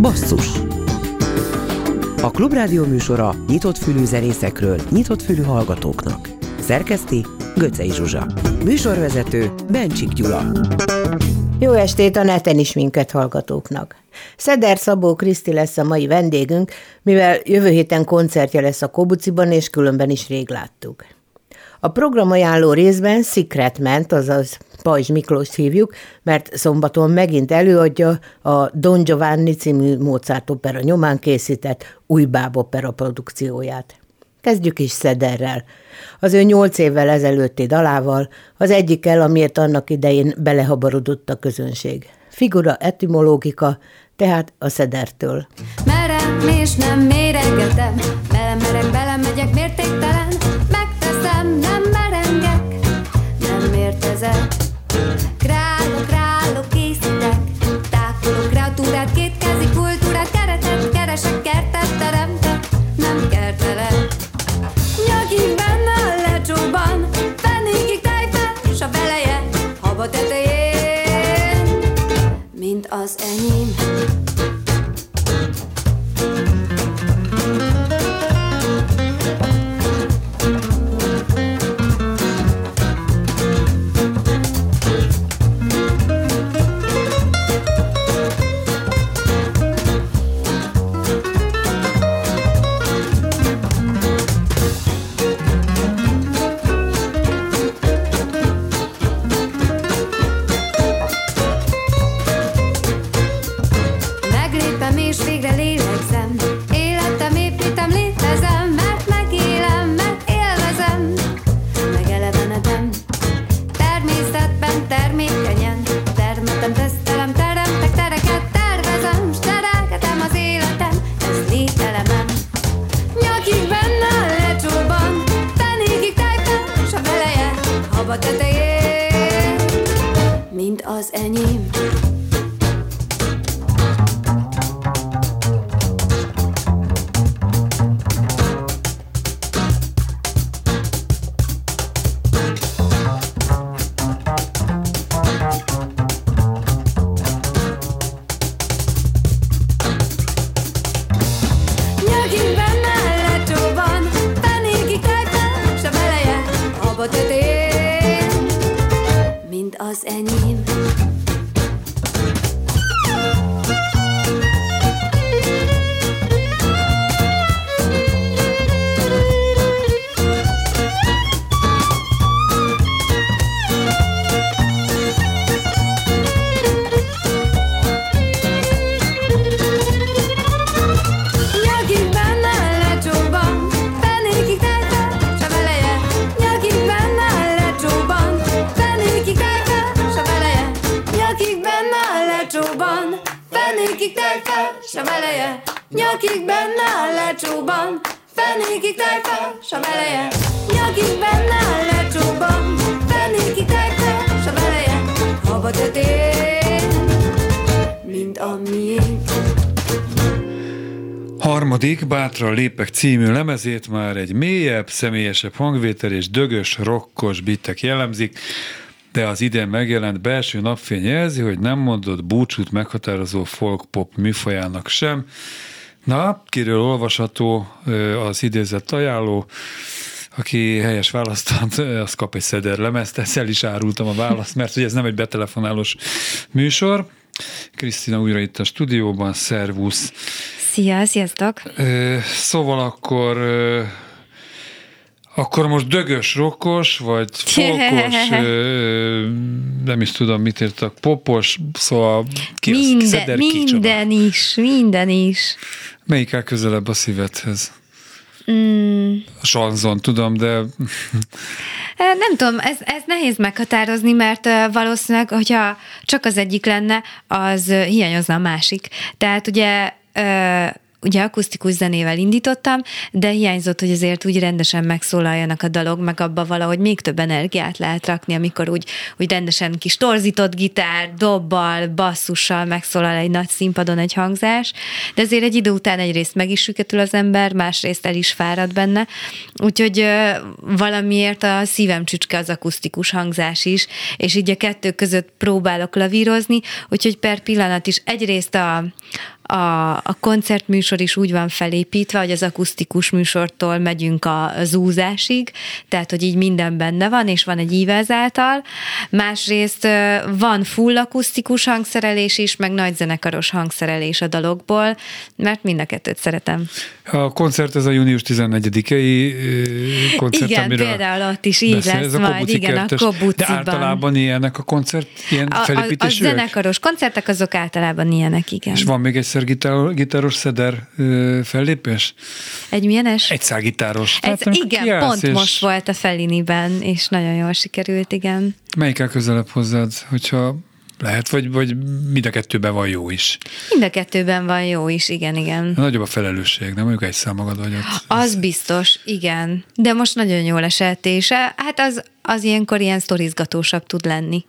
Basszus A Klubrádió műsora nyitott fülű zenészekről, nyitott fülű hallgatóknak. Szerkeszti Göcej Zsuzsa. Műsorvezető Bencsik Gyula. Jó estét a neten is minket hallgatóknak. Szeder Szabó Kriszti lesz a mai vendégünk, mivel jövő héten koncertje lesz a Kobuciban, és különben is rég láttuk. A programajánló részben Secret ment, azaz Pajzs Miklós hívjuk, mert szombaton megint előadja a Don Giovanni című Mozart opera nyomán készített új báb opera produkcióját. Kezdjük is Szederrel. Az ő nyolc évvel ezelőtti dalával, az egyikkel, amiért annak idején belehabarodott a közönség. Figura etimológika, tehát a Szedertől. Merem és nem méregetem, belemerek, belemegyek mértéktelen, mint az Harmadik, Bátran lépek című lemezét már egy mélyebb, személyesebb hangvétel és dögös, rokkos bitek jellemzik, de az idén megjelent belső napfény jelzi, hogy nem mondott búcsút meghatározó folk-pop műfajának sem. Na, kiről olvasható az idézett ajánló, aki helyes választott, az kap egy szeder lemezt, ezzel is árultam a választ, mert hogy ez nem egy betelefonálós műsor. Krisztina újra itt a stúdióban, szervusz! Szia, sziasztok! Szóval akkor akkor most dögös, rokkos, vagy folkos, nem is tudom, mit írtak, popos, szóval ki az? Minden, Szeder kicsoda. minden is, minden is. Melyik áll közelebb a szívedhez? Mm, sanzon, tudom, de nem tudom, ez, ez nehéz meghatározni, mert valószínűleg, hogyha csak az egyik lenne, az hiányozna a másik. Tehát ugye ugye akusztikus zenével indítottam, de hiányzott, hogy azért úgy rendesen megszólaljanak a dalok, meg abba valahogy még több energiát lehet rakni, amikor úgy, úgy rendesen kis torzított gitár, dobbal, basszussal megszólal egy nagy színpadon egy hangzás, de azért egy idő után egyrészt meg is süketül az ember, másrészt el is fárad benne, úgyhogy ö, valamiért a szívem csücske az akusztikus hangzás is, és így a kettő között próbálok lavírozni, úgyhogy per pillanat is egyrészt a, a, a koncertműsor is úgy van felépítve, hogy az akusztikus műsortól megyünk a zúzásig, tehát, hogy így minden benne van, és van egy ívez által. Másrészt van full akusztikus hangszerelés is, meg nagy zenekaros hangszerelés a dalokból, mert mind a kettőt szeretem. A koncert ez a június 14-i koncert, Igen, amiről például ott is így beszél, lesz ez a majd, Kobuci igen, a. Kobuciban. De általában ilyenek a koncert, ilyen A, a, a zenekaros koncertek azok általában ilyenek, igen. És van még egyszer gitár, gitáros szeder ö, fellépés? Egy milyenes? Egy szágitáros. Ez, amikor igen, pont és most volt a Feliniben, és nagyon jól sikerült, igen. Melyik áll közelebb hozzád, hogyha lehet, vagy, vagy mind a kettőben van jó is. Mind a kettőben van jó is, igen, igen. Nagyobb a felelősség, nem mondjuk egy szám magad vagy ott. Az biztos, igen. De most nagyon jól esett, és hát az, az ilyenkor ilyen sztorizgatósabb tud lenni.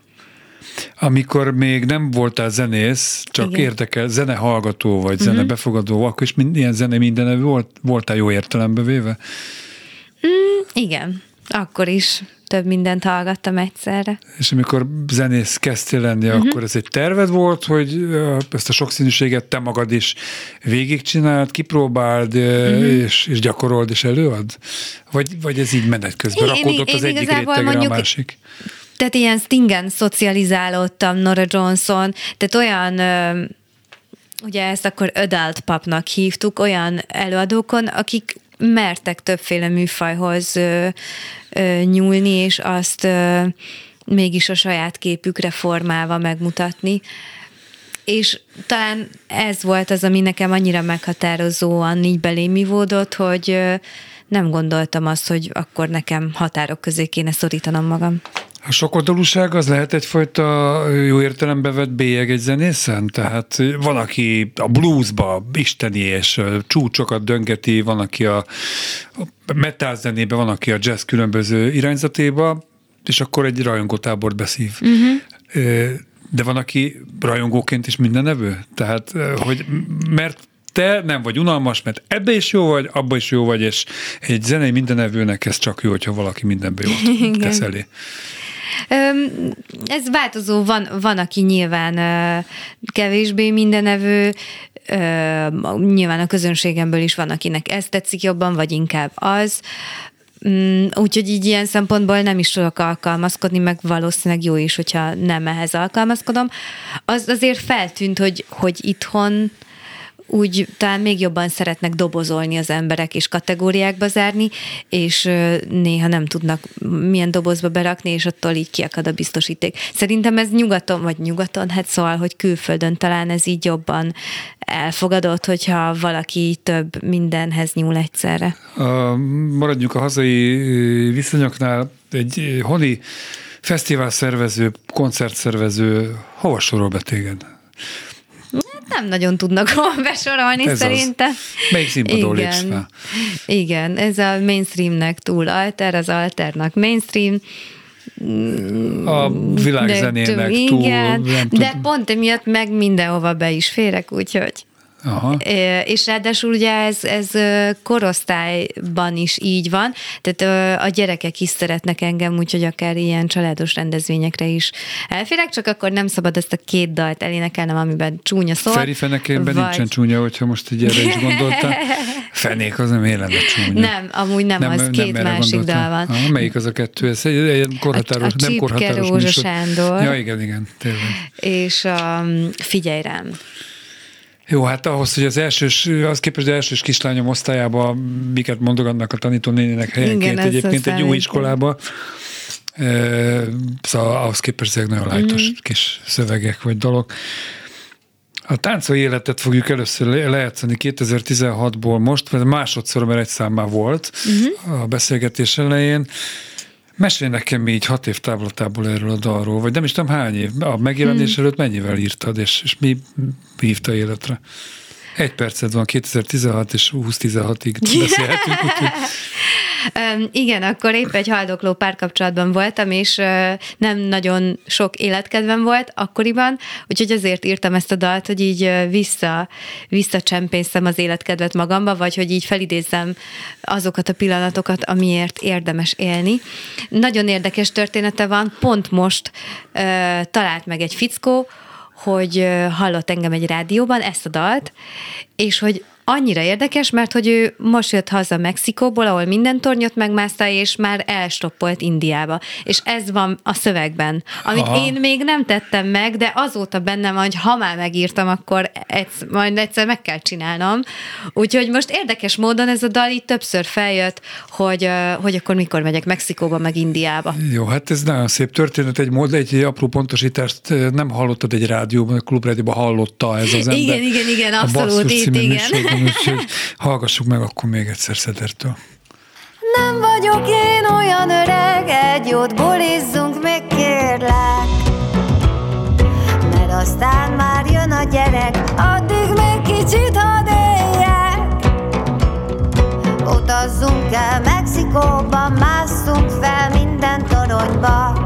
Amikor még nem voltál zenész, csak Igen. Érdekel, zenehallgató vagy Mhm. zenebefogadó, akkor is mind, ilyen zene mindenevű volt, voltál jó értelembe véve? Igen, akkor is több mindent hallgattam egyszerre. És amikor zenész kezdtél lenni, Mhm. uh-huh. akkor ez egy terved volt, hogy ezt a sokszínűséget te magad is végigcsináld, kipróbáld, Mhm. uh-huh. és, és gyakorold és előad? Vagy, vagy ez így menet közben Én- rakódott én- az én egyik igazából rétegre mondjuk- a másik? Tehát ilyen Stingen szocializálódtam, Nora Johnson, tehát olyan, ugye ezt akkor adult papnak hívtuk, olyan előadókon, akik mertek többféle műfajhoz ö, ö, nyúlni, és azt ö, mégis a saját képükre formálva megmutatni. És talán ez volt az, ami nekem annyira meghatározóan így belém ivódott, hogy ö, nem gondoltam azt, hogy akkor nekem határok közé kéne szorítanom magam. A sokoldalúság az lehet egyfajta jó értelembe vett bélyeg egy zenészen? Tehát van, aki a bluesba isteni és csúcsokat döngeti, van, aki a metal zenébe, van, aki a jazz különböző irányzatéba, és akkor egy rajongótábort beszív. Uh-huh. De van, aki rajongóként is mindenevő? Tehát, hogy mert te nem vagy unalmas, mert ebbe is jó vagy, abba is jó vagy, és egy zenei mindenevőnek ez csak jó, hogyha valaki mindenbe jót tesz elé. Ez változó, van, van aki nyilván kevésbé mindenevő, nyilván a közönségemből is van, akinek ez tetszik jobban, vagy inkább az. Mm, Úgyhogy így ilyen szempontból nem is tudok alkalmazkodni, meg valószínűleg jó is, hogyha nem ehhez alkalmazkodom. Az azért feltűnt, hogy, hogy itthon úgy talán még jobban szeretnek dobozolni az emberek és kategóriákba zárni, és néha nem tudnak milyen dobozba berakni, és attól így kiakad a biztosíték. Szerintem ez nyugaton, vagy nyugaton, hát szóval, hogy külföldön talán ez így jobban elfogadott, hogyha valaki több mindenhez nyúl egyszerre. A, maradjunk a hazai viszonyoknál. Egy honi fesztivál szervező, koncertszervező, hova sorol be téged? Nem nagyon tudnak hol besorolni Ez az. szerintem. Melyik színpadon Igen. Igen, ez a mainstreamnek túl alter, az alternak mainstream. A világzenének túl, igen, de pont emiatt meg mindenhova be is férek, úgyhogy Aha. És ráadásul ugye ez, ez korosztályban is így van, tehát a gyerekek is szeretnek engem, úgyhogy akár ilyen családos rendezvényekre is elférek, csak akkor nem szabad ezt a két dalt elénekelnem, amiben csúnya szó. Feri fenekében nincsen csúnya, hogyha most így erre is gondoltál. Fenék az nem élene csúnya. Nem, amúgy nem, nem az két erre másik gondoltam. dal van. Aha, melyik az a kettő? Ez egy ilyen korhatáros, A- a nem korhatáros Rózsa műsor. Sándor. Ja, igen, igen, tényleg. És um, figyelj rám. Jó, hát ahhoz, hogy az elsős, az képest az elsős kislányom osztályába, miket mondogatnak a tanítónénének helyenként Igen, egyébként egy jó iskolába, e, szóval ahhoz képest ezek nagyon lájtos Mhm. mm. kis szövegek vagy dalok. A táncai életet fogjuk először le- lejátszani 2016-ból most, mert másodszor, mert egy szám már volt uh-huh. a beszélgetés elején. Mesélj nekem így hat év távlatából erről a dalról, vagy nem is tudom hány év. A megjelenés Mhm. előtt mennyivel írtad, és, és mi hívta életre? Egy percet van, 2016 és 2016-ig beszélhetünk, igen, akkor épp egy haldokló párkapcsolatban voltam, és nem nagyon sok életkedvem volt akkoriban, úgyhogy azért írtam ezt a dalt, hogy így vissza, visszacsempészem az életkedvet magamba, vagy hogy így felidézzem azokat a pillanatokat, amiért érdemes élni. Nagyon érdekes története van, pont most talált meg egy fickó, hogy hallott engem egy rádióban ezt a dalt, és hogy annyira érdekes, mert hogy ő most jött haza Mexikóból, ahol minden tornyot megmászta, és már elstoppolt Indiába. És ez van a szövegben, amit Aha. én még nem tettem meg, de azóta bennem van, hogy ha már megírtam, akkor egyszer, majd egyszer meg kell csinálnom. Úgyhogy most érdekes módon ez a dal így többször feljött, hogy, hogy akkor mikor megyek Mexikóba, meg Indiába. Jó, hát ez nagyon szép történet. Egy, mód, egy apró pontosítást nem hallottad egy rádióban, a klubrádióban hallotta ez az ember. Igen, igen, igen, abszolút, itt, igen. Úgyhogy hallgassuk meg akkor még egyszer Szedertől. Nem vagyok én olyan öreg, egy jót bulizzunk még kérlek. Mert aztán már jön a gyerek, addig még kicsit hadd éljek. Utazzunk el Mexikóba, másszunk fel minden toronyba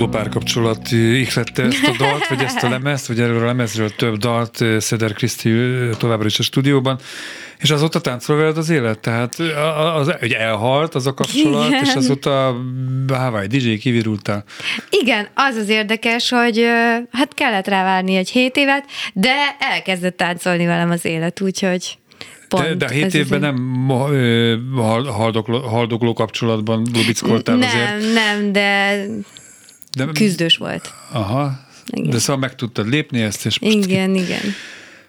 uralkodó párkapcsolat ihlette ezt a dalt, vagy ezt a lemezt, vagy erről a lemezről több dalt eh, Szeder Kriszti eh, továbbra is a stúdióban, és azóta táncol veled az élet, tehát az, hogy elhalt az a kapcsolat, Igen. és azóta Hawaii DJ kivirultál. Igen, az az érdekes, hogy hát kellett rá várni egy hét évet, de elkezdett táncolni velem az élet, úgyhogy pont. De, de a hét évben nem haldokló, haldokló kapcsolatban lubickoltál azért. Nem, nem, de De, küzdős volt. Aha. Igen. De szóval meg tudtad lépni ezt, és most Igen, igen.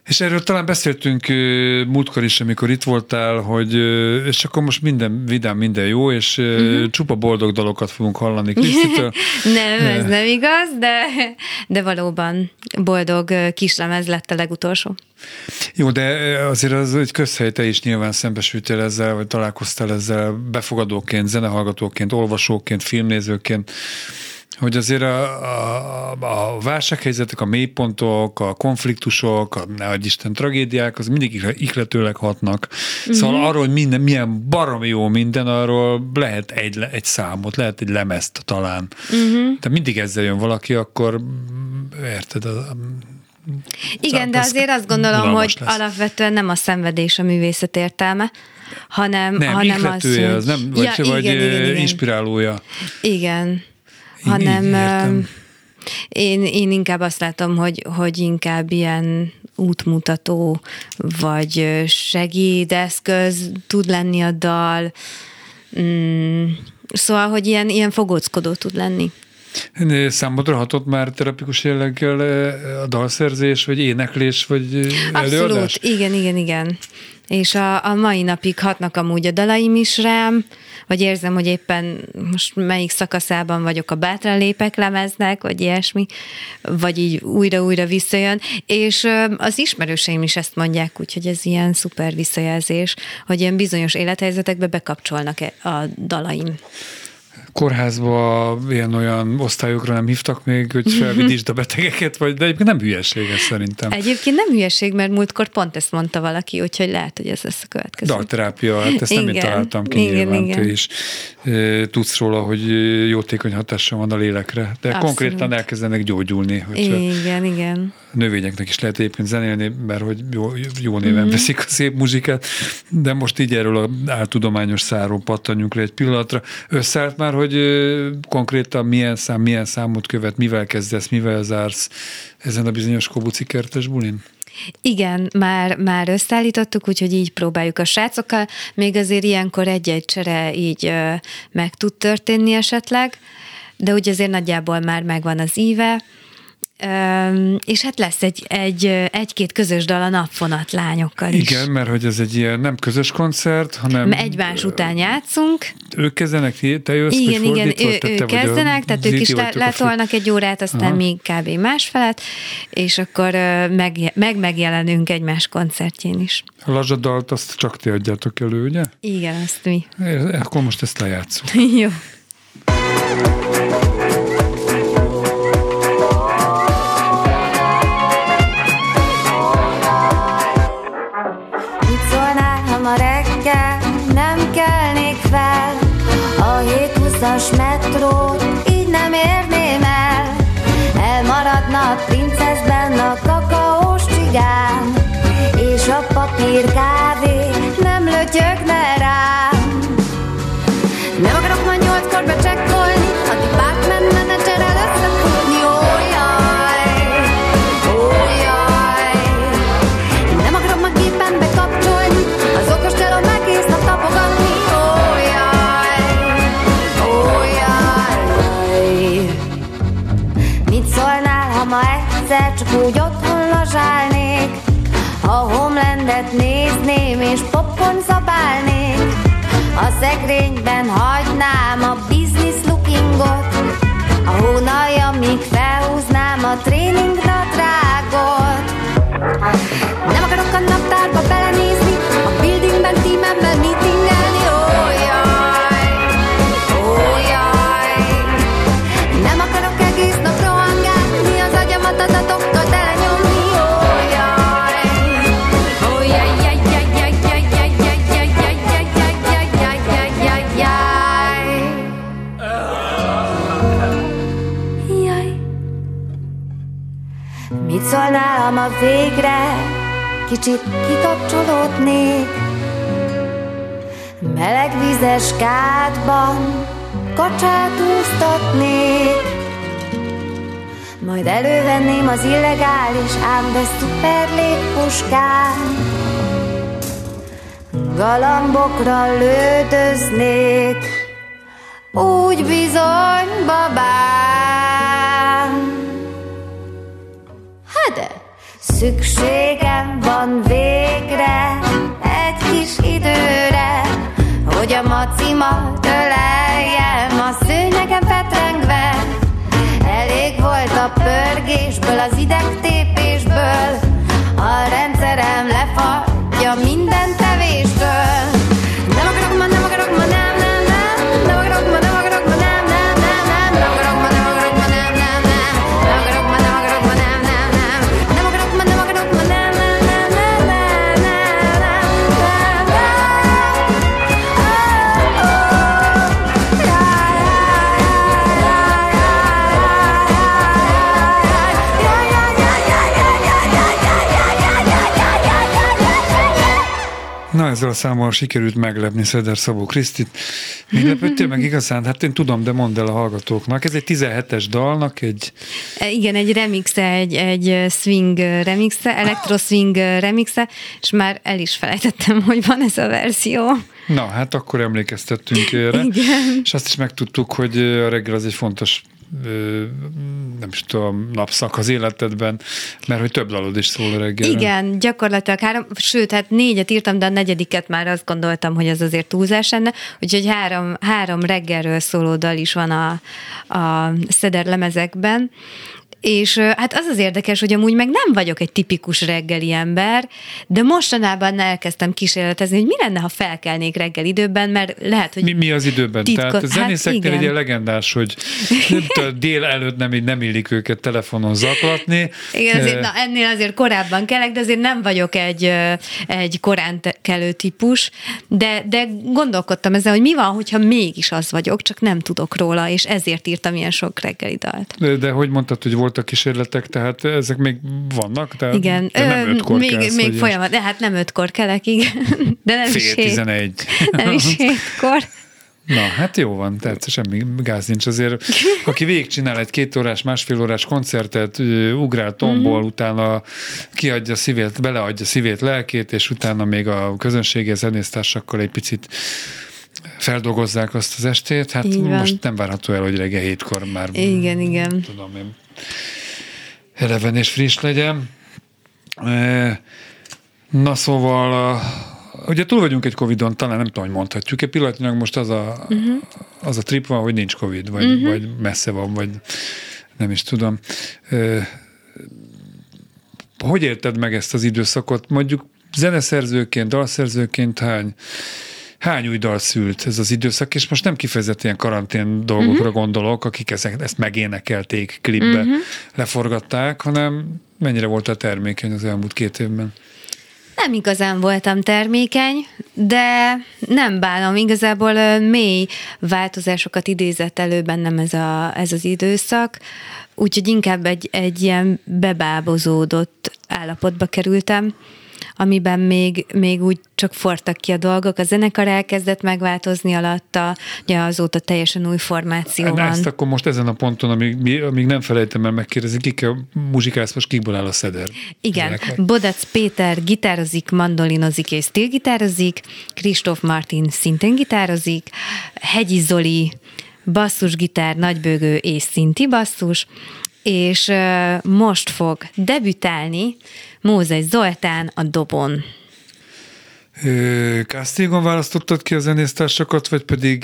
És erről talán beszéltünk múltkor is, amikor itt voltál, hogy és akkor most minden vidám, minden jó, és uh-huh. csupa boldog dalokat fogunk hallani Krisztitől. Nem, ez nem igaz, de, de valóban boldog kislemez lett a legutolsó. Jó, de azért az egy közhely, te is nyilván szembesültél ezzel, vagy találkoztál ezzel befogadóként, zenehallgatóként, olvasóként, filmnézőként, hogy azért a, a, a válsághelyzetek, a mélypontok, a konfliktusok, a nehogy Isten tragédiák, az mindig ihletőleg hatnak. Mm-hmm. Szóval arról, hogy minden, milyen baromi jó minden, arról lehet egy, egy számot, lehet egy lemezt talán. Mm-hmm. De mindig ezzel jön valaki, akkor mm, érted, a, Igen, de azért azt gondolom, hogy lesz. alapvetően nem a szenvedés a művészet értelme, hanem, nem, hanem az, hogy... az nem, vagy, ja, vagy igen, igen, igen. inspirálója. Igen, Így- hanem értem. én, én inkább azt látom, hogy, hogy inkább ilyen útmutató, vagy segédeszköz tud lenni a dal, mm, szóval, hogy ilyen, ilyen fogóckodó tud lenni. Számodra hatott már terapikus jelleggel a dalszerzés, vagy éneklés, vagy eh, Abszolút, előadás? igen, igen, igen. És a, a mai napig hatnak amúgy a dalaim is rám, vagy érzem, hogy éppen most melyik szakaszában vagyok a Bátran lépek lemeznek, vagy ilyesmi, vagy így újra-újra visszajön, és az ismerőseim is ezt mondják, úgyhogy ez ilyen szuper visszajelzés, hogy ilyen bizonyos élethelyzetekbe bekapcsolnak a dalaim. Kórházba ilyen-olyan osztályokra nem hívtak még, hogy felvidítsd a betegeket, vagy, de egyébként nem hülyeség ez szerintem. Egyébként nem hülyeség, mert múltkor pont ezt mondta valaki, úgyhogy lehet, hogy ez lesz a következő. Dalterápia, hát ezt nem én Igen, találtam ki igen, nyilván, igen. te is e, tudsz róla, hogy jótékony hatása van a lélekre, de Abszolút. konkrétan elkezdenek gyógyulni, hogyha Igen, igen. növényeknek is lehet egyébként zenélni, mert hogy jó, jó néven Mhm. mm-hmm. veszik a szép muzsikát, de most így erről a áltudományos száról pattanjunk le egy pillanatra. Összeállt már, hogy ö, konkrétan milyen szám, milyen számot követ, mivel kezdesz, mivel zársz ezen a bizonyos Kobuci kertes bulin? Igen, már, már összeállítottuk, úgyhogy így próbáljuk a srácokkal. Még azért ilyenkor egy-egy csere így ö, meg tud történni esetleg, de úgy azért nagyjából már megvan az íve. És hát lesz egy, egy, egy-két közös dal a napfonat lányokkal is. Igen, mert hogy ez egy ilyen nem közös koncert, hanem Egymás után játszunk. ők kezdenek, te jössz, Igen, igen, ő, te- ő te vagy a kezdenek, tehát ők is letolnak egy órát, aztán Aha. mi kb. másfelet, és akkor meg, meg megjelenünk egymás koncertjén is. A lazsadalt azt csak ti adjátok elő, ugye? Igen, azt mi. É, Akkor most ezt lejátszunk. Jó. A szekrényben hagynám a business lookingot A hónaljamig felhúznám a tréningnadrágot nem ma végre kicsit kikapcsolódnék. Meleg vizes kádban kacsát úsztatnék. Majd elővenném az illegális, ám de szuper légpuskám. Galambokra lődöznék, úgy bizony, babám. Szükségem van végre egy kis időre, hogy a macimat öleljem a szőnyegen petrengve. Elég volt a pörgésből, az idegtépésből, a rendszerem lefagyja minden ezzel a számmal sikerült meglepni Szeder Szabó Krisztit. Lepődtél meg igazán? Hát én tudom, de mondd el a hallgatóknak. Ez egy 17-es dalnak egy... E, Igen, egy remixe, egy, egy swing remixe, elektro swing remixe, és már el is felejtettem, hogy van ez a verzió. Na, hát akkor emlékeztettünk erre. Igen. És azt is megtudtuk, hogy a reggel az egy fontos nem is tudom, napszak az életedben, mert hogy több dalod is szól a reggelre. Igen, gyakorlatilag három, sőt, hát négyet írtam, de a negyediket már azt gondoltam, hogy az azért túlzás lenne, úgyhogy három, három reggelről szóló dal is van a, a Szeder lemezekben, és hát az az érdekes, hogy amúgy meg nem vagyok egy tipikus reggeli ember, de mostanában elkezdtem kísérletezni, hogy mi lenne, ha felkelnék reggel időben, mert lehet, hogy Mi, mi az időben? Titkos- Tehát a hát zenészeknél igen. egy legendás, hogy nem tudom, dél előtt nem, nem illik őket telefonon zaklatni. Igen, azért, na, ennél azért korábban kelek, de azért nem vagyok egy, egy korán kelő típus, de, de gondolkodtam ezzel, hogy mi van, hogyha mégis az vagyok, csak nem tudok róla, és ezért írtam ilyen sok reggeli dalt. De, de hogy mondtad, hogy voltak kísérletek, tehát ezek még vannak? Tehát Igen, te nem ö, ötkor még, kelsz, még vagy folyamat, de hát nem ötkor kelek, igen, de nem is Fél hét, tizenegy. nem is hétkor. Na, hát jó van, tehát semmi gáz nincs azért. Aki végigcsinál egy két órás, másfél órás koncertet, ugrál, tombol, Mhm. utána kiadja szívét, beleadja szívét, lelkét, és utána még a közönsége zenésztársakkal egy picit feldolgozzák azt az estét, hát most nem várható el, hogy reggel hétkor már Igen, igen. tudom én, eleven és friss legyen. E, Na szóval, ugye túl vagyunk egy Covid-on, talán nem tudom, hogy mondhatjuk. Egy pillanatnyilag most az a, uh-huh. az a trip van, hogy nincs Covid, vagy, uh-huh. vagy messze van, vagy nem is tudom. E, Hogy élted meg ezt az időszakot? Mondjuk zeneszerzőként, dalszerzőként hány, hány új dal szült ez az időszak, és most nem kifejezetten ilyen karantén dolgokra uh-huh. gondolok, akik ezek, ezt megénekelték, klipbe uh-huh. leforgatták, hanem mennyire volt a termékeny az elmúlt két évben? Nem igazán voltam termékeny, de nem bánom. Igazából mély változásokat idézett elő bennem ez, a, ez az időszak, úgyhogy inkább egy, egy ilyen bebábozódott állapotba kerültem, amiben még, még úgy csak fortak ki a dolgok. A zenekar elkezdett megváltozni alatta, ugye azóta teljesen új formáció Na, van. Ezt akkor most ezen a ponton, amíg, amíg nem felejtem el megkérdezni, kik a muzsikálsz, most kikből áll a szeder? Igen, Zenekar. Bodac Péter gitározik, mandolinozik és stélgitározik, Kristóf Martin szintén gitározik, Hegyi Zoli basszusgitár, nagybőgő és szinti basszus, és most fog debütálni Mózes Zoltán a dobon. Castingon választottad ki a zenésztársakat, vagy pedig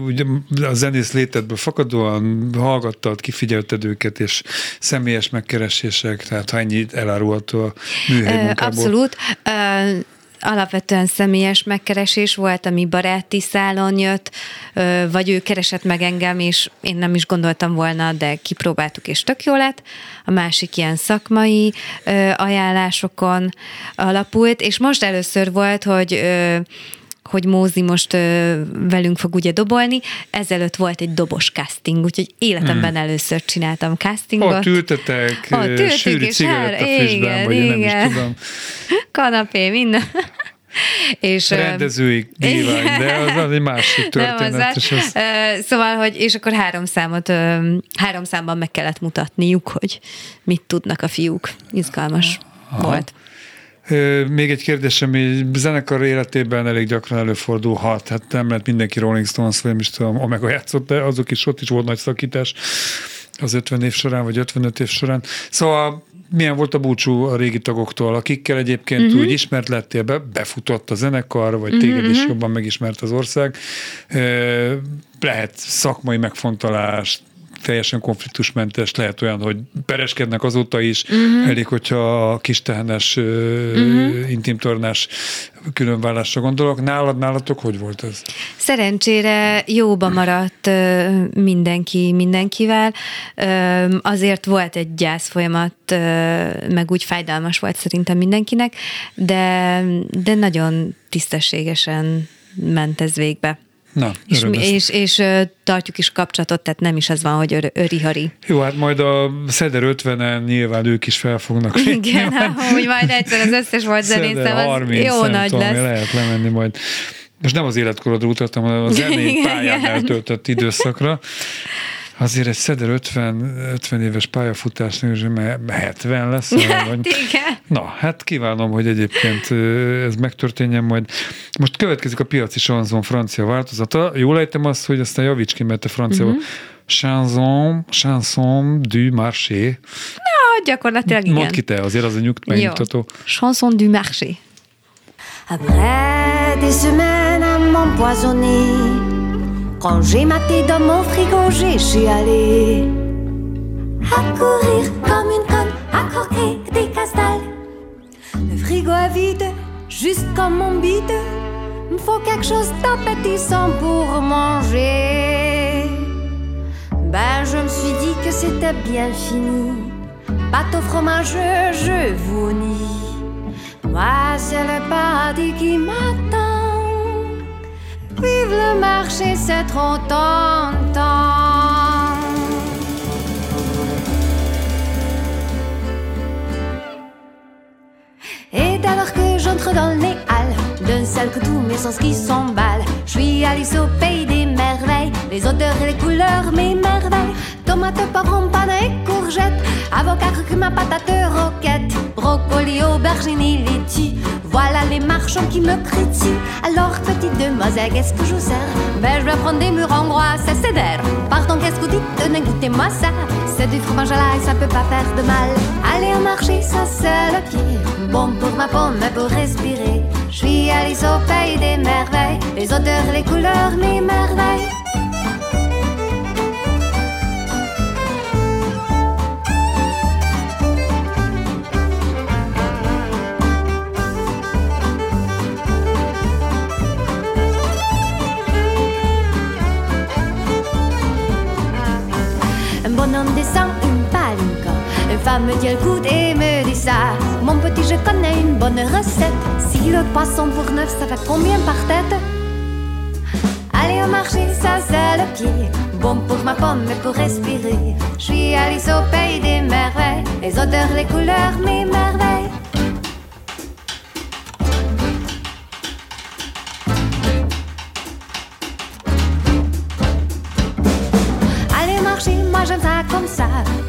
ugye a zenész létedből fakadóan hallgattad, kifigyelted őket, és személyes megkeresések, tehát ha ennyi elárulható a műhely munkából. Abszolút. Alapvetően személyes megkeresés volt, ami baráti szálon jött, vagy ő keresett meg engem, és én nem is gondoltam volna, de kipróbáltuk, és tök jó lett. A másik ilyen szakmai ajánlásokon alapult, és most először volt, hogy hogy Mózi most ö, velünk fog ugye dobolni, ezelőtt volt egy dobos casting, úgyhogy életemben először csináltam castingot. Ott ültetek, Ott ö, ültünk, sűrű és cigarettafűzben, hát- vagy én nem igen. is tudom. Kanapé, minden. és, Rendezői divány, de az, az egy másik az történet. az, Ö, Szóval, hogy és akkor három számot, három számban meg kellett mutatniuk, hogy mit tudnak a fiúk. Izgalmas volt. Még egy kérdés, ami zenekar életében elég gyakran előfordulhat. Hát nem lehet mindenki Rolling Stones, vagy is tudom, Omega játszott, de azok is ott is volt nagy szakítás az 50 év során, vagy 55 év során. Szóval milyen volt a búcsú a régi tagoktól, akikkel egyébként Mhm. uh-huh. úgy ismert lettél be, befutott a zenekar, vagy téged Mhm, is jobban megismert az ország. Lehet szakmai megfontolás, teljesen konfliktusmentes, lehet olyan, hogy pereskednek azóta is, uh-huh. elég, hogyha a kis tehenes uh-huh. intimtornás különvállásra gondolok. Nálad, nálatok hogy volt ez? Szerencsére jóba maradt mindenki mindenkivel. Azért volt egy gyász folyamat, meg úgy fájdalmas volt szerintem mindenkinek, de, de nagyon tisztességesen ment ez végbe. Na, És, mi- és, és tartjuk is kapcsolatot, tehát nem is az van, hogy ör- öri-hari. Jó, hát majd a Szeder 50-en nyilván ők is fel fognak. Igen, hogy majd egyszer az összes volt zenészem, az 30, jó nagy tudom, lesz. lehet lemenni majd. Most nem az életkorodra utaltam, hanem a zenei pályán eltöltött időszakra. Azért egy Szeder 50, 50 éves pályafutás nélkül, mert 70 lesz. vagy- igen. Na, hát kívánom, hogy egyébként ez megtörténjen majd. Most következik a piaci chanson francia változata. Jól ejtem azt, hogy aztán javíts ki, mert te franciául. Mhm. Chanson, chanson du marché. Ah, gyakorlatilag igen. Mondd ki te, azért az a nyugt, megnyugtató. Chanson du marché. Après des semaines à m'empoisonner, quand j'ai maté dans mon frigo, j'ai chialé. À courir comme une conne, à croquer des castals. Le frigo est vide, juste comme mon bide. Me faut quelque chose d'appétissant pour manger. Ben, je me suis dit que c'était bien fini. Bateau fromageux, je vous nie. Moi, c'est le paradis qui m'attend. Vive le marché, c'est trop tentant. Et alors que j'entre dans le néal d'un seul que tous mes sens qui s'emballent, je suis Alice au pays des merveilles, les odeurs et les couleurs m'émerveillent. Tomates, poivrons, pannes et courgettes, avocat, curcuma, patate, roquette, brocoli, aubergine laitue. Voilà les marchands qui me dessus. Alors, petite demoiselle, qu'est-ce que je vous sers? Ben, je vais prendre des murs hongrois, c'est cédère. Pardon, qu'est-ce que vous dites? Tenez, goûtez-moi ça. C'est du fromage à l'ail, ça peut pas faire de mal. Aller au marché, ça c'est le pied. Bon pour ma pomme, mais pour respirer. Je suis Alice au des merveilles. Les odeurs, les couleurs m'émerveillent. Un bonhomme descend une palinka. Une femme me dit le coude et me dit ça. Mon petit, je connais une bonne recette. Si le poisson pour neuf, ça fait combien par tête? Aller au marché, ça c'est le pied. Bon pour ma pomme, mais pour respirer. Je suis Alice au pays des merveilles. Les odeurs, les couleurs m'émerveillent. Allez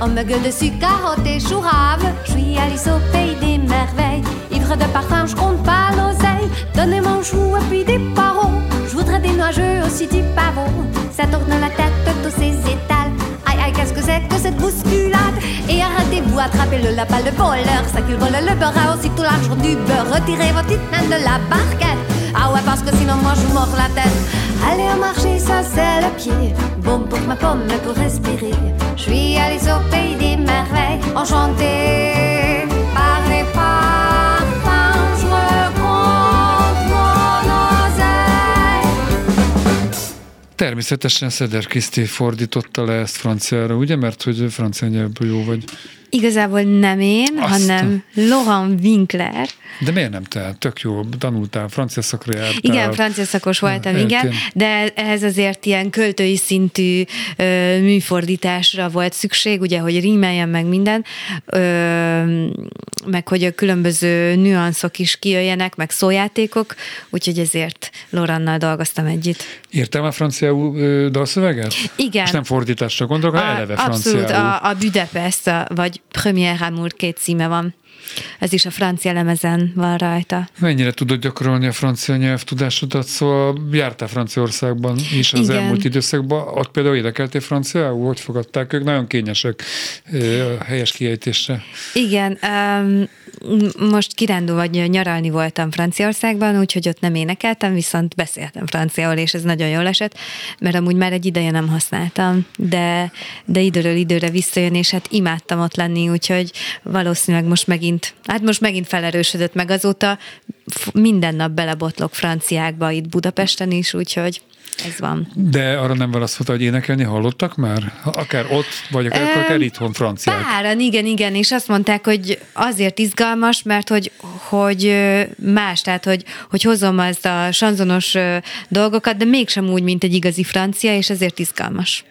On me gueule dessus, carottes et choux raves. Je suis Alice au pays des merveilles. Ivre de parfum, je compte pas l'oseille. Donnez-moi un chou et puis des poireaux. Je voudrais des noix-jeux aussi du pavot. Ça tourne la tête, tous ces étals. Aïe aïe, qu'est-ce que c'est que cette bousculade? Et arrêtez-vous, attrapez-le lapin, le voleur. Ça qu'il vole le beurre, a aussi tout l'argent du beurre. Retirez votre main de la barquette. Ah ouais, parce que sinon moi je vous mords la tête. Aller au marché, ça c'est le pied. Bon pour ma pomme, pour respirer. Je suis au pays des merveilles. Par les je mon. Természetesen Szeder Kriszti fordította le ezt franciára, ugye? Mert hogy francia nyelvből jó vagy. Igazából nem én, Azt hanem Laurent Winkler. De miért nem te? Tök jó, tanultál, francia szakra jártál. Igen, francia szakos voltam, Hát, igen, én- de ehhez azért ilyen költői szintű ö, műfordításra volt szükség, ugye, hogy rímeljen meg minden, ö, meg hogy a különböző nüanszok is kijöjjenek, meg szójátékok, úgyhogy ezért Lorannal dolgoztam együtt. Írtál már franciául dalszöveget? Igen. Most nem fordításra gondolok, hanem eleve franciául. Abszolút, a, a Budapest, a, vagy Premier Amour két címe van. Ez is a francia lemezen van rajta. Mennyire tudod gyakorolni a francia nyelvtudásodat? Szóval jártál Franciaországban is az Igen. elmúlt időszakban. Ott például énekeltél franciául? Hogy fogadták ők? Nagyon kényesek a helyes kiejtésre. Igen, um, most kirándul vagy nyaralni voltam Franciaországban, úgyhogy ott nem énekeltem, viszont beszéltem franciául, és ez nagyon jól esett, mert amúgy már egy ideje nem használtam, de, de időről időre visszajön, és hát imádtam ott lenni, úgyhogy valószínűleg most megint, hát most megint felerősödött meg azóta, minden nap belebotlok franciákba itt Budapesten is, úgyhogy ez van. De arra nem válaszolta, hogy énekelni hallottak már? Akár ott, vagy akár, Öm, akár itthon franciák. Páran, igen, igen, és azt mondták, hogy azért izgalmas, mert hogy, hogy más, tehát hogy, hogy hozom az a sanzonos dolgokat, de mégsem úgy, mint egy igazi francia, és ezért izgalmas.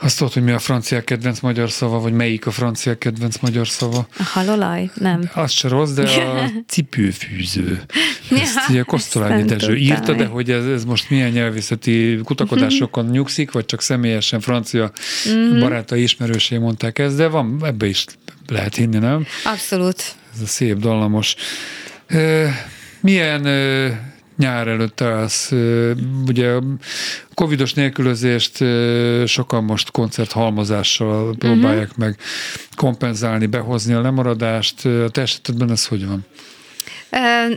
Azt tudod, hogy mi a francia kedvenc magyar szava, vagy melyik a francia kedvenc magyar szava? A halolaj? Nem. Az se rossz, de a cipőfűző. Ezt Ja, ugye Kosztolányi Dezső írta, de hogy ez, ez most milyen nyelvészeti kutakodásokon nyugszik, vagy csak személyesen francia Mhm. barátai, ismerősé mondták ezt, de van, ebbe is lehet hinni, nem? Abszolút. Ez a szép, dallamos. Milyen nyár előtt állsz? Ugye a covidos nélkülözést sokan most koncerthalmozással próbálják meg kompenzálni, behozni a lemaradást. A te esetedben ez hogy van?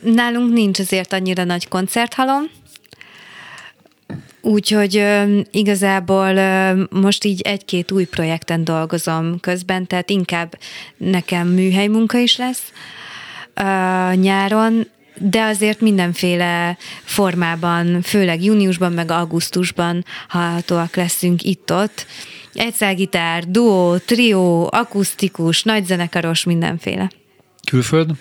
Nálunk nincs azért annyira nagy koncerthalom, Úgyhogy igazából most így egy-két új projekten dolgozom közben, tehát inkább nekem műhely munka is lesz nyáron, de azért mindenféle formában, főleg júniusban, meg augusztusban hallhatóak leszünk itt-ott. Egyszergitár, duó, trió, akusztikus, nagyzenekaros, mindenféle. Külföld?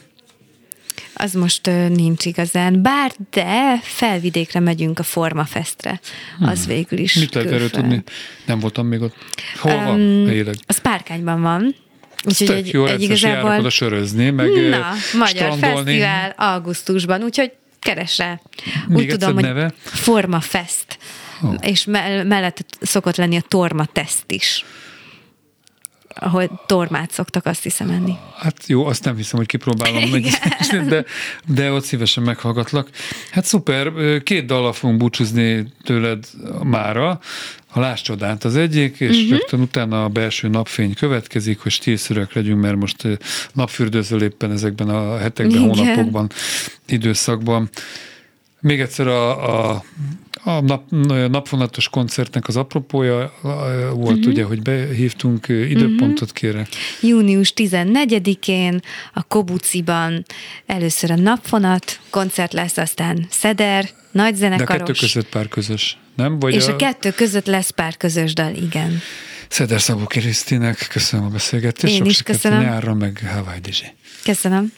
Az most ö, nincs igazán, bár de felvidékre megyünk a Formafestre. Az végül is Mit lehet erről tudni? Nem voltam még ott. Hol van Öm, helyileg? Az Párkányban van. Úgyhogy tök egy, jó, egy igazából... oda sörözni, meg Na, Magyar. Fesztivál augusztusban, úgyhogy keres rá. Még Úgy tudom, hogy neve? Forma Fest. Ó. És me- mellett szokott lenni a Torma Test is ahol tormát szoktak azt hiszem enni. Hát jó, azt nem hiszem, hogy kipróbálom meg, de, de ott szívesen meghallgatlak. Hát szuper, két dallal fogunk búcsúzni tőled mára. A Láss csodát az egyik, és uh-huh. rögtön utána a belső napfény következik, hogy stílszűrök legyünk, mert most napfürdőzöl éppen ezekben a hetekben, Igen. hónapokban, időszakban. Még egyszer a, a, a nap, napvonatos koncertnek az apropója volt, Mhm. uh-huh. ugye, hogy behívtunk időpontot, kérek. Június 14-én a Kobuciban először a napfonat, koncert lesz, aztán Szeder, De a kettő között pár közös, nem? Vagy És a kettő között lesz pár közös dal, igen. Szeder Szabó Krisztinek köszönöm a beszélgetést. Én Sok is köszönöm. Nyárra, meg Hawaii Dizsi. Köszönöm.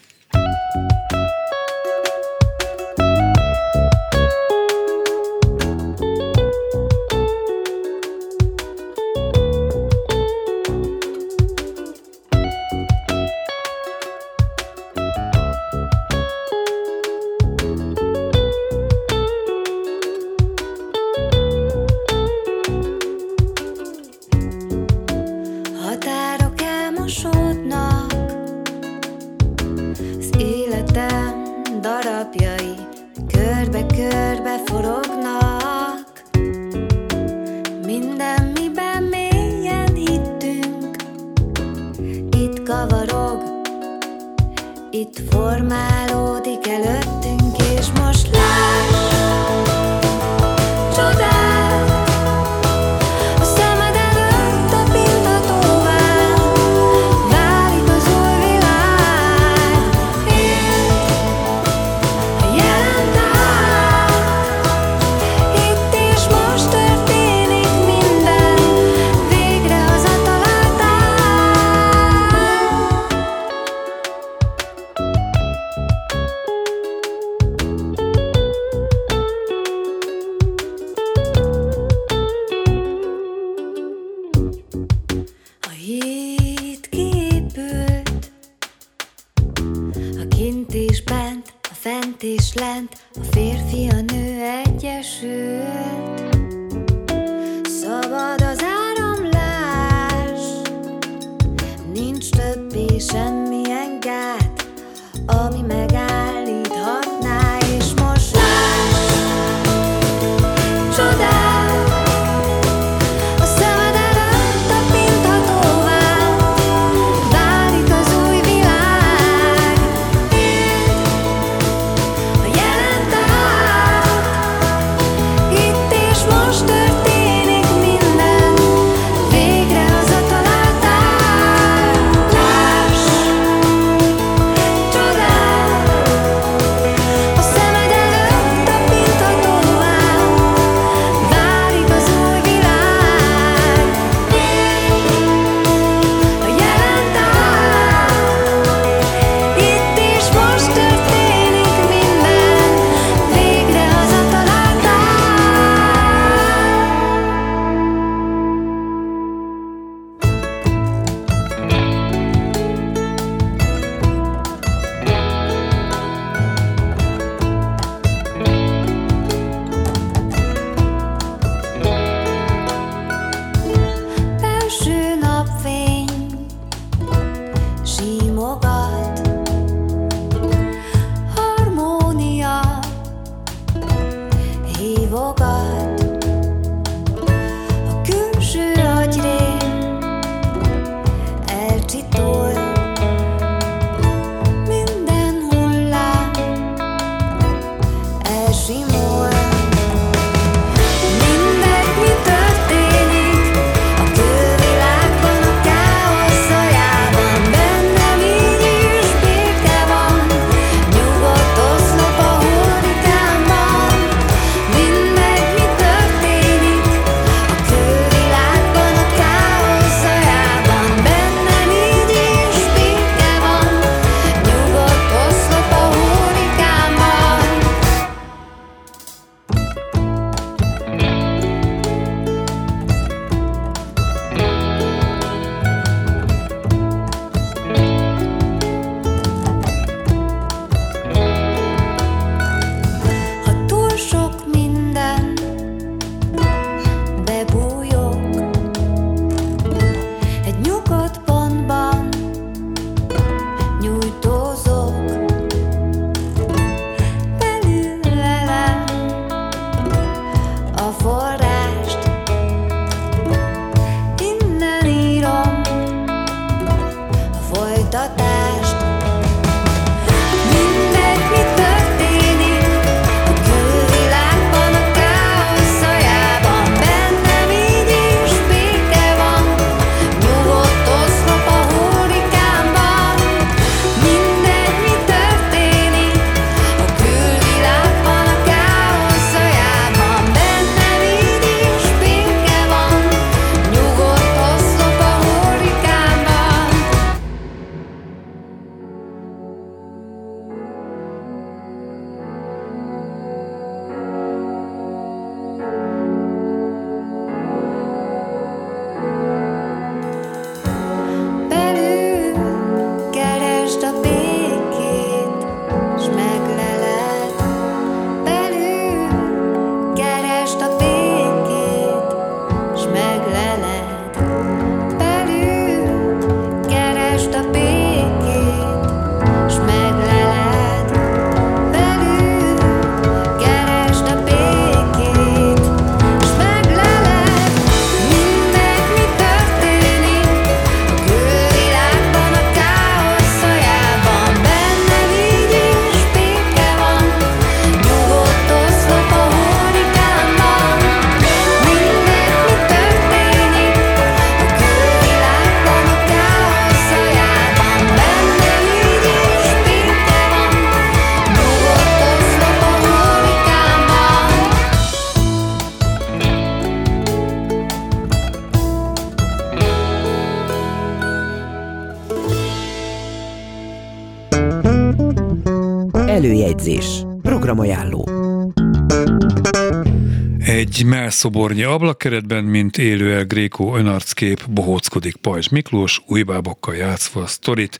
Egy melszobornyi ablakkeretben, mint élő el Gréko önarckép, bohóckodik Pajzs Miklós, újbábokkal játszva a sztorit.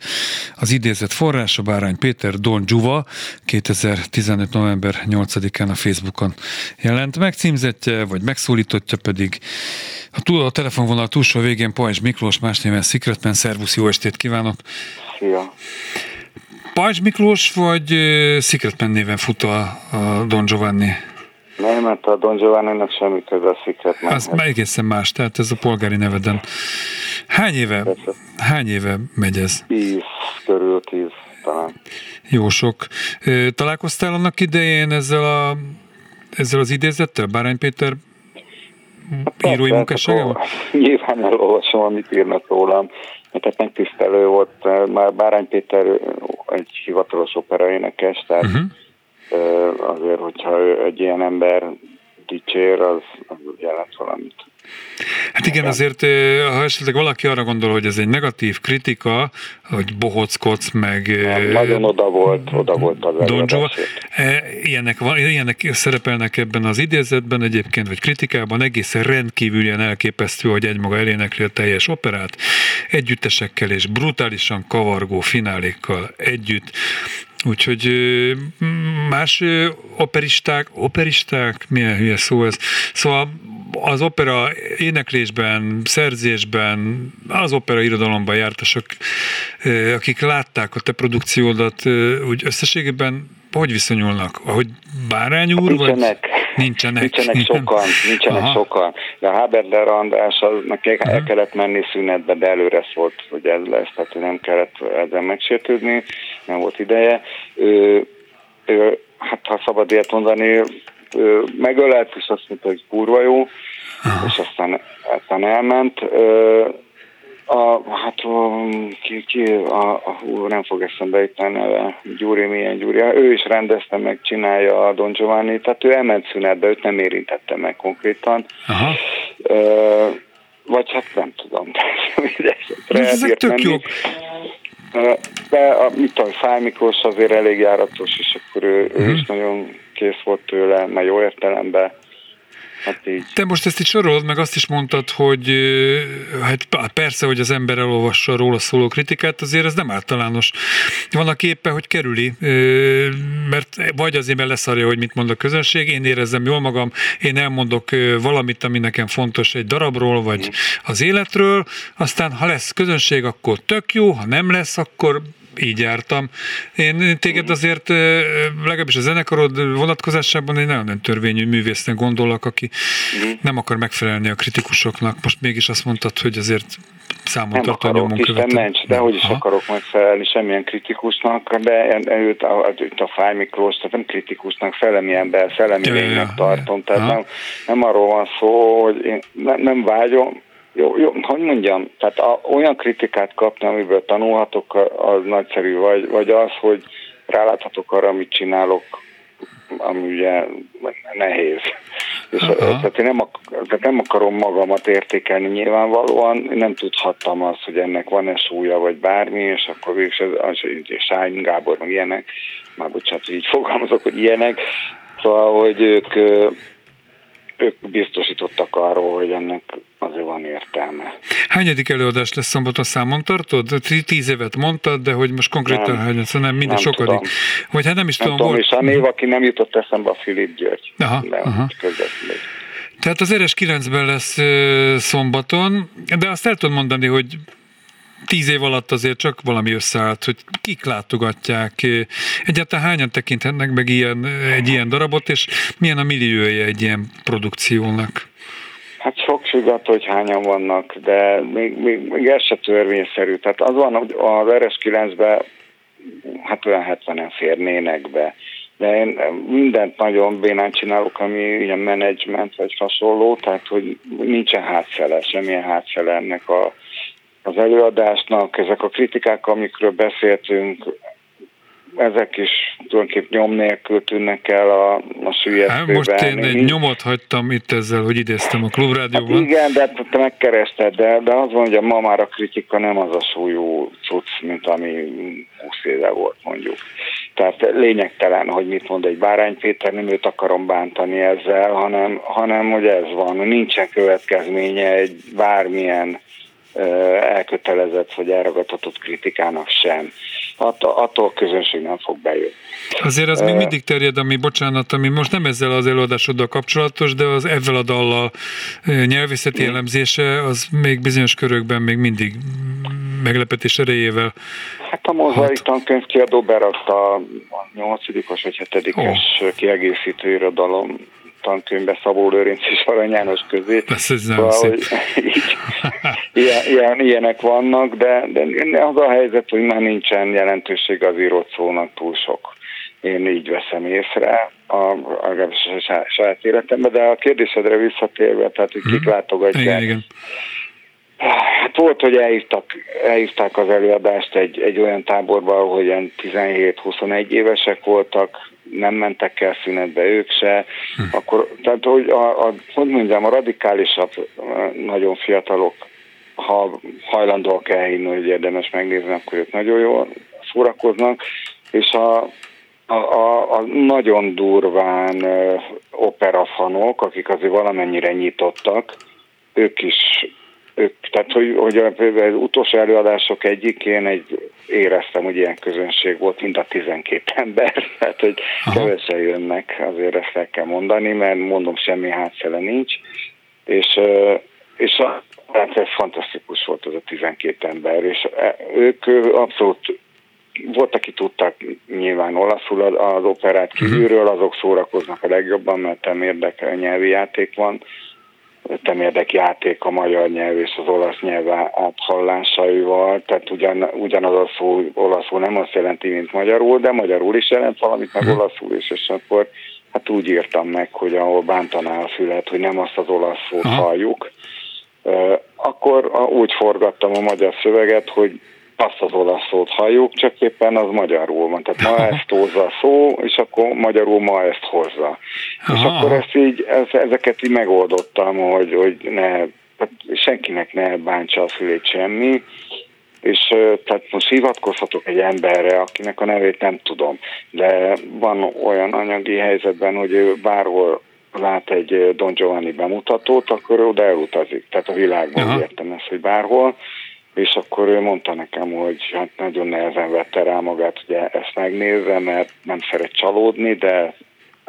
Az idézet forrása Bárány Péter Don Giuva 2015. november 8-án a Facebookon jelent meg, címzetje vagy megszólítottja pedig a, túl, a telefonvonal túlsó végén Pajzs Miklós, más néven Secretman, szervusz, jó estét kívánok! Szia! Pajzs Miklós vagy Secretman néven fut a, a Don Giovanni? Nem, mert a Don Giovanni-nak semmi köze a Secretman. Az már egészen más, tehát ez a polgári neveden. Hány éve, hány éve megy ez? Tíz körül, tíz talán. Jó sok. Találkoztál annak idején ezzel, a, ezzel az idézettel, Bárány Péter írói Persze, munkásságával? akkor Nyilván elolvasom, amit írnak rólam. Tehát megtisztelő volt, már Bárány Péter egy hivatalos operaénekes, tehát Uh-huh. Azért, hogyha egy ilyen ember dicsér, az, az jelent valamit. Hát igen, azért, ha esetleg valaki arra gondol, hogy ez egy negatív kritika, hogy bohockodsz, meg... ö, Nagyon oda volt, oda volt az Don Giova. előadásért. E, Ilyenek, van, ilyenek szerepelnek ebben az idézetben egyébként, vagy kritikában egészen rendkívül ilyen elképesztő, hogy egymaga elénekli a teljes operát, együttesekkel és brutálisan kavargó finálékkal együtt. Úgyhogy más operisták, operisták, milyen hülye szó ez. Szóval az opera éneklésben, szerzésben, az opera irodalomban jártasok, akik látták a te produkciódat, úgy összességében hogy viszonyulnak? Ahogy Bárány úr? Nincsenek. Vagy? Nincsenek. Nincsenek sokan, nincsenek Aha. sokan. De a Haberler András, aznak el Aha. kellett menni szünetbe, de előre szólt, hogy ez lesz, tehát hogy nem kellett ezzel megsértődni, nem volt ideje. Ő, ő, hát ha szabad ilyet mondani, ő megölelt, és azt mondta, hogy kurva jó, és aztán, aztán elment. Ö, a, hát ki, ki a, a, hú, nem fog eszembe jutni a neve, Gyuri, milyen Gyuri, ő is rendezte meg, csinálja a Don Giovanni, tehát ő elment szünetbe, őt nem érintette meg konkrétan. Aha. Ö, vagy hát nem tudom. De ezek elbírt tök menni. jók. De a, mit tudom, Fáj Miklós azért elég járatos, és akkor ő, ő Mhm. is nagyon kész volt tőle, mert jó értelemben. Hát így. Te most ezt itt sorolod, meg azt is mondtad, hogy ö, hát persze, hogy az ember elolvassa a róla szóló kritikát, azért ez nem általános. Van, aki éppen, hogy kerüli, mert vagy azért, mert leszarja, hogy mit mond a közönség, én érezzem jól magam, én elmondok valamit, ami nekem fontos egy darabról, vagy az életről, aztán ha lesz közönség, akkor tök jó, ha nem lesz, akkor így jártam. Én téged azért, legalábbis a zenekarod vonatkozásában egy nagyon törvényű művésznek gondolok, aki nem akar megfelelni a kritikusoknak. Most mégis azt mondtad, hogy azért számon Nem tartó akarok, nyomon Isten ments, de hogy is Aha. akarok megfelelni semmilyen kritikusnak, de őt a, őt a Fáj Miklós, tehát nem kritikusnak, szellemi ember, szellemi lénynek tartom, tehát Aha. nem, nem arról van szó, hogy én ne, nem vágyom, jó, jó, hogy mondjam, tehát a, olyan kritikát kapni, amiből tanulhatok, az nagyszerű, vagy, vagy az, hogy ráláthatok arra, amit csinálok, ami ugye nehéz. És tehát én nem, ak- tehát nem akarom magamat értékelni nyilvánvalóan, én nem tudhattam azt, hogy ennek van-e súlya, vagy bármi, és akkor végül az, az, és Sány Gábor, meg ilyenek, már bocsánat, hogy így fogalmazok, hogy ilyenek, szóval, hogy ők, ők biztosítottak arról, hogy ennek azért van értelme. Hányadik előadás lesz szombaton számon tartod? Tí- Tíz évet mondtad, de hogy most konkrétan Nem. hányat, nem, minden Nem sokadik. tudom. Vagy hát nem is Nem tudom, tudom, és a volt. név, aki nem jutott eszembe, a Filip György. Aha, de aha. közvetlenül. Tehát az Eres 9-ben lesz ö, szombaton, de azt el tudom mondani, hogy tíz év alatt azért csak valami összeállt, hogy kik látogatják, egyáltalán hányan tekinthetnek meg ilyen, egy ilyen darabot, és milyen a milliója egy ilyen produkciónak. Hát sok függ attól, hogy hányan vannak, de még, még, még ez se törvényszerű. Tehát az van, hogy az RS9-ben hát olyan 70-en férnének be. De én mindent nagyon bénán csinálok, ami ilyen menedzsment vagy hasonló, tehát hogy nincsen hátszele, semmilyen hátszele ennek a, az előadásnak. Ezek a kritikák, amikről beszéltünk, ezek is tulajdonképpen nyom nélkül tűnnek el a, a Hát sülyeztőben. most én egy nyomot hagytam itt ezzel, hogy idéztem a Hát klubrádióban. igen, de te megkerested, de, de az van, hogy ma már a kritika nem az a súlyú cucc, mint ami 20 éve volt mondjuk. Tehát lényegtelen, hogy mit mond egy Bárány Péter, nem őt akarom bántani ezzel, hanem, hanem hogy ez van, nincsen következménye egy bármilyen elkötelezett vagy elragadtatott kritikának sem. Attól, attól a közönség nem fog bejönni. Azért az még mindig terjed, ami, bocsánat, ami most nem ezzel az előadásoddal kapcsolatos, de az ezzel a dallal nyelvészeti elemzése, az még bizonyos körökben még mindig meglepetés erejével. Hát a mozaik tankönyv kiadó berakta a nyolcadikos vagy hetedikes oh. kiegészítő irodalom tankönyvbe Szabó Lőrinc és Arany János közé. Ez, ez nem szép. Így, ilyen, ilyen, ilyenek vannak, de, de az a helyzet, hogy már nincsen jelentőség az írott szónak túl sok. Én így veszem észre a, a, a saját életemben, de a kérdésedre visszatérve, tehát hogy kik hmm. látogatják. Igen, igen. Hát volt, hogy elhívtak, elhívták az előadást egy, egy olyan táborba, ahol ilyen 17-21 évesek voltak, nem mentek el szünetbe ők se, hm. akkor, tehát hogy, a, a, hogy mondjam, a radikálisabb, nagyon fiatalok, ha hajlandóak elhinni, hogy érdemes megnézni, akkor ők nagyon jól szórakoznak, és a, a, a, a nagyon durván operafanok, akik azért valamennyire nyitottak, ők is ők, tehát hogy, hogy az utolsó előadások egyikén egy, éreztem, hogy ilyen közönség volt, mint a 12 ember, tehát hogy Aha. kevesen jönnek, azért ezt el kell mondani, mert mondom, semmi hátszele nincs, és, és a, hát ez fantasztikus volt az a 12 ember, és e, ők abszolút volt, aki tudták nyilván olaszul az operát mhm. kívülről, azok szórakoznak a legjobban, mert nem érdekel, nyelvi játék van, temérdek játék a magyar nyelv és az olasz nyelv áthallásaival, tehát ugyan, ugyanaz a szó olaszul nem azt jelenti, mint magyarul, de magyarul is jelent valamit, meg hm. olaszul is, és akkor hát úgy írtam meg, hogy ahol bántaná a fület, hogy nem azt az olasz szót halljuk, akkor úgy forgattam a magyar szöveget, hogy azt az olasz szót halljuk, csak éppen az magyarul van. Tehát ma ezt hozza a szó, és akkor magyarul ma ezt hozza. Aha. És akkor ezt így, ezeket így megoldottam, hogy, hogy ne, senkinek ne bántsa a fülét semmi, és tehát most hivatkozhatok egy emberre, akinek a nevét nem tudom, de van olyan anyagi helyzetben, hogy ő bárhol lát egy Don Giovanni bemutatót, akkor oda elutazik. Tehát a világban Aha. értem ezt, hogy bárhol és akkor ő mondta nekem, hogy hát nagyon nehezen vette rá magát, hogy ezt megnézze, mert nem szeret csalódni, de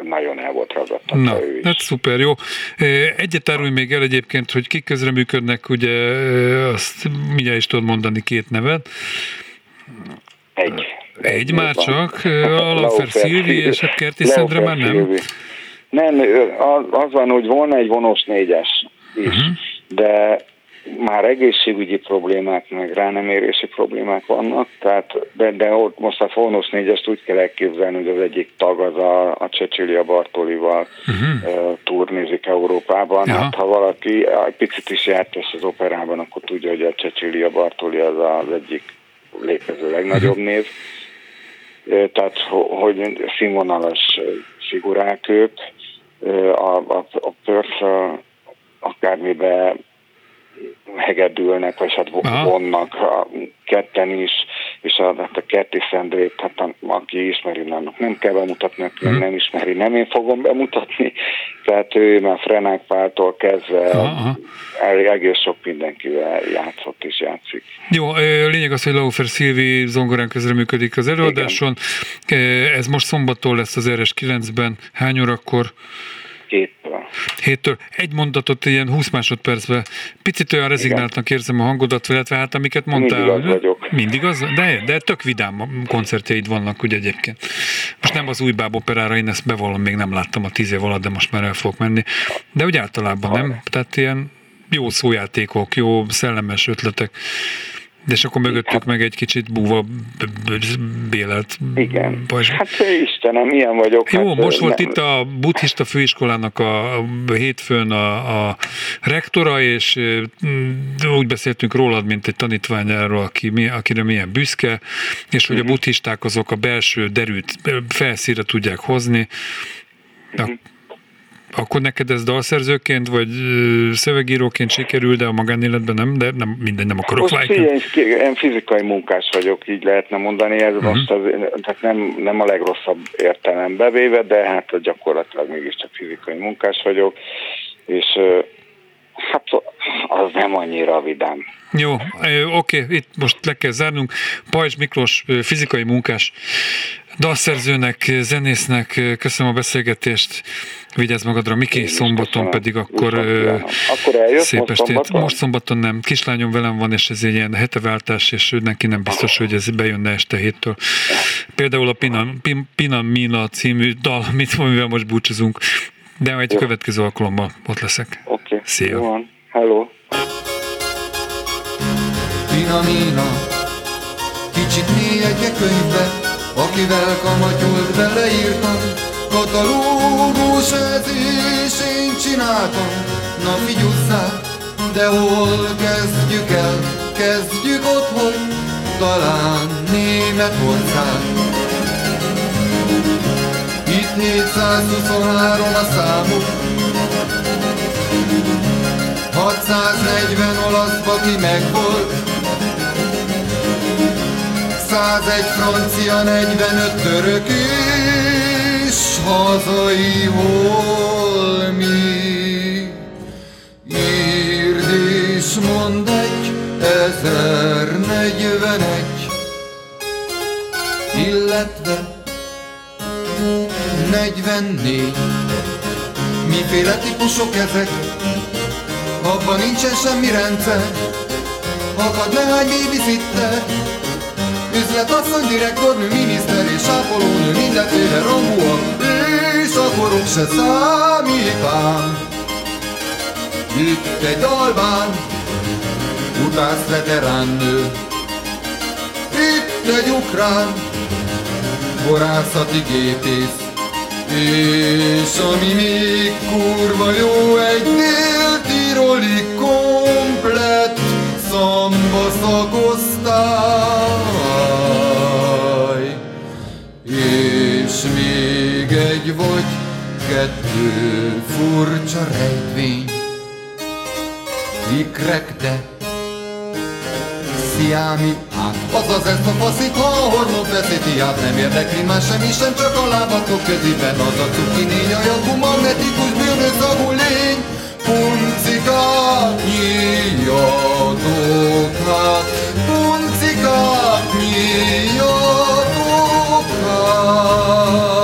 nagyon el volt ragadtatva Na, ő is. Hát szuper, jó. Egyet árulj még el egyébként, hogy kik közreműködnek, ugye azt mindjárt is tudod mondani két nevet. Egy. Egy már van. csak, Alafer Szilvi, és hát Kerti Szendre már nem. Nem, az van, hogy volna egy vonós négyes is, uh-huh. de már egészségügyi problémák, meg rá nem érési problémák vannak, tehát, de, de ott most a Fónusz 4 úgy kell elképzelni, hogy az egyik tag az a, a Cecilia Bartolival uh-huh. uh, turnézik Európában. Ja. Hát ha valaki egy picit is járt az operában, akkor tudja, hogy a Cecilia Bartoli az az egyik létező legnagyobb uh-huh. név. Tehát, hogy színvonalas figurák ők, a, a, a Perth akármibe hegedülnek, vagy hát vonnak a ketten is, és a, hát a Kerti Szendrét, hát a, aki ismeri, nem, nem kell bemutatni, aki hmm. nem ismeri, nem én fogom bemutatni, tehát ő már Frenák Páltól kezdve Aha. egész sok mindenkivel játszott és játszik. Jó, lényeg az, hogy Laufer Szilvi zongorán közreműködik az előadáson. Igen. Ez most szombattól lesz az RS9-ben. Hány órakor? Héttől. Héttől. Egy mondatot ilyen 20 másodpercben. Picit olyan rezignáltnak érzem a hangodat, illetve hát amiket mondtál. Mindig az vagyok. Mindig az? De, de tök vidám koncertjeid vannak ugye egyébként. Most nem az új báb operára, én ezt bevallom, még nem láttam a tíz év alatt, de most már el fogok menni. De úgy általában nem? Tehát ilyen jó szójátékok, jó szellemes ötletek. De és akkor mögöttük hát, meg egy kicsit búva bélelt Igen. Pajzs. Hát Istenem, ilyen vagyok. Jó, hát, most volt nem. itt a buddhista főiskolának a, a hétfőn a, a rektora, és úgy beszéltünk rólad, mint egy tanítványáról, aki, akire milyen büszke, és hogy a mhm. buddhisták azok a belső derült felszíre tudják hozni. Uh-huh akkor neked ez dalszerzőként, vagy szövegíróként sikerül, de a magánéletben nem, de nem, minden nem akarok figyelj, én fizikai munkás vagyok, így lehetne mondani, ez uh-huh. most az, tehát nem, nem a legrosszabb értelembe véve, de hát gyakorlatilag mégiscsak fizikai munkás vagyok, és hát az nem annyira vidám. Jó, oké, itt most le kell zárnunk. Pajzs Miklós, fizikai munkás, dalszerzőnek, zenésznek, köszönöm a beszélgetést, vigyázz magadra, Miki, Én szombaton köszönöm. pedig akkor kívánom. Akkor szép most estét. szombaton? Most szombaton nem, kislányom velem van, és ez egy ilyen heteváltás, és ő neki nem biztos, hogy ez bejönne este héttől. Például a Pina, Pin- Pina Mina című dal, mit, amivel most búcsúzunk, de egy Jó. következő alkalommal ott leszek. Oké, Szia. jó van. Hello. Pina Mina, kicsit mély egy könyvbe, akivel kamatyult beleírtam, katalógus ez is én csináltam. Na figyusszál, de hol kezdjük el? Kezdjük ott, hogy talán Németország. Itt 723 a számuk, 640 olasz baki megvolt, 101 francia, 45 török és hazai holmi. Írd és mondd egy, 1041, illetve 44. Miféle típusok ezek? Abban nincsen semmi rendszer. Akad nehány babysitter. Üzletasszony, direktornő, miniszter és ápolónő Mindenféle rangúak És a koruk se számít ám. Itt egy dalbán Utász veterán nő. Itt egy ukrán Borászati gépész és ami még kurva jó, egy dél-tiroli komplett szamba szakosztály. És még egy vagy kettő furcsa rejtvény, ikrek, de sziámi át. Azaz ezt a faszit, ha a hormon veszíti át, nem érdekli más semmi sem, csak a lábatok közében az a cukinény, ajakú magnetikus bőrőszagú lény. Puncikát nyíjatok hát, puncikát nyíjatok hát. Jó,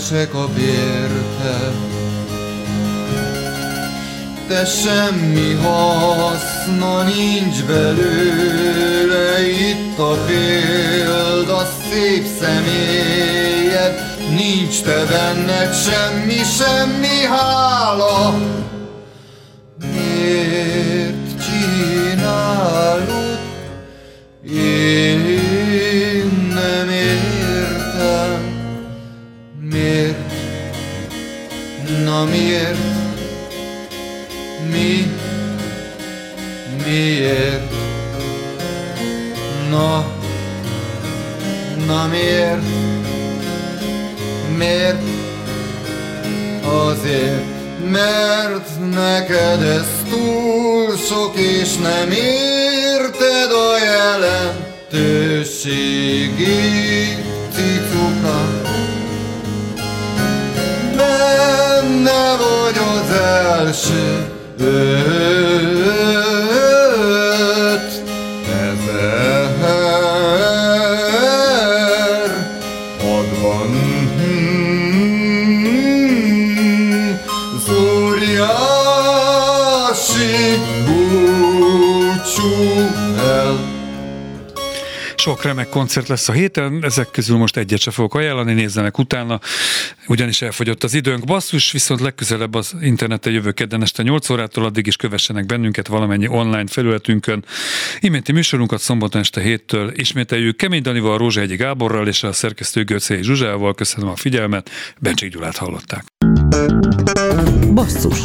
se érte. De semmi haszna nincs belőle, itt a példa szép személyed, nincs te benned semmi, semmi hála. Miért? Miért? Azért, mert neked ez túl sok, és nem érted a jelentőségét. Benne vagy az első öt Sok remek koncert lesz a héten, ezek közül most egyet se fogok ajánlani, nézzenek utána, ugyanis elfogyott az időnk. Basszus, viszont legközelebb az interneten jövő kedden este 8 órától, addig is kövessenek bennünket valamennyi online felületünkön. Iménti műsorunkat szombaton este héttől ismételjük Kemény Danival, Rózsahegyi Gáborral és a szerkesztő Göcei Zsuzsával. Köszönöm a figyelmet, Bencsik Gyulát hallották. Basszus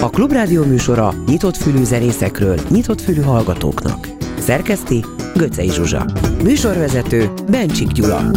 A Klubrádió műsora nyitott fülű zenészekről, nyitott fülű hallgatóknak. Szerkeszti Göcej Zsuzsa. Műsorvezető Bencsik Gyula.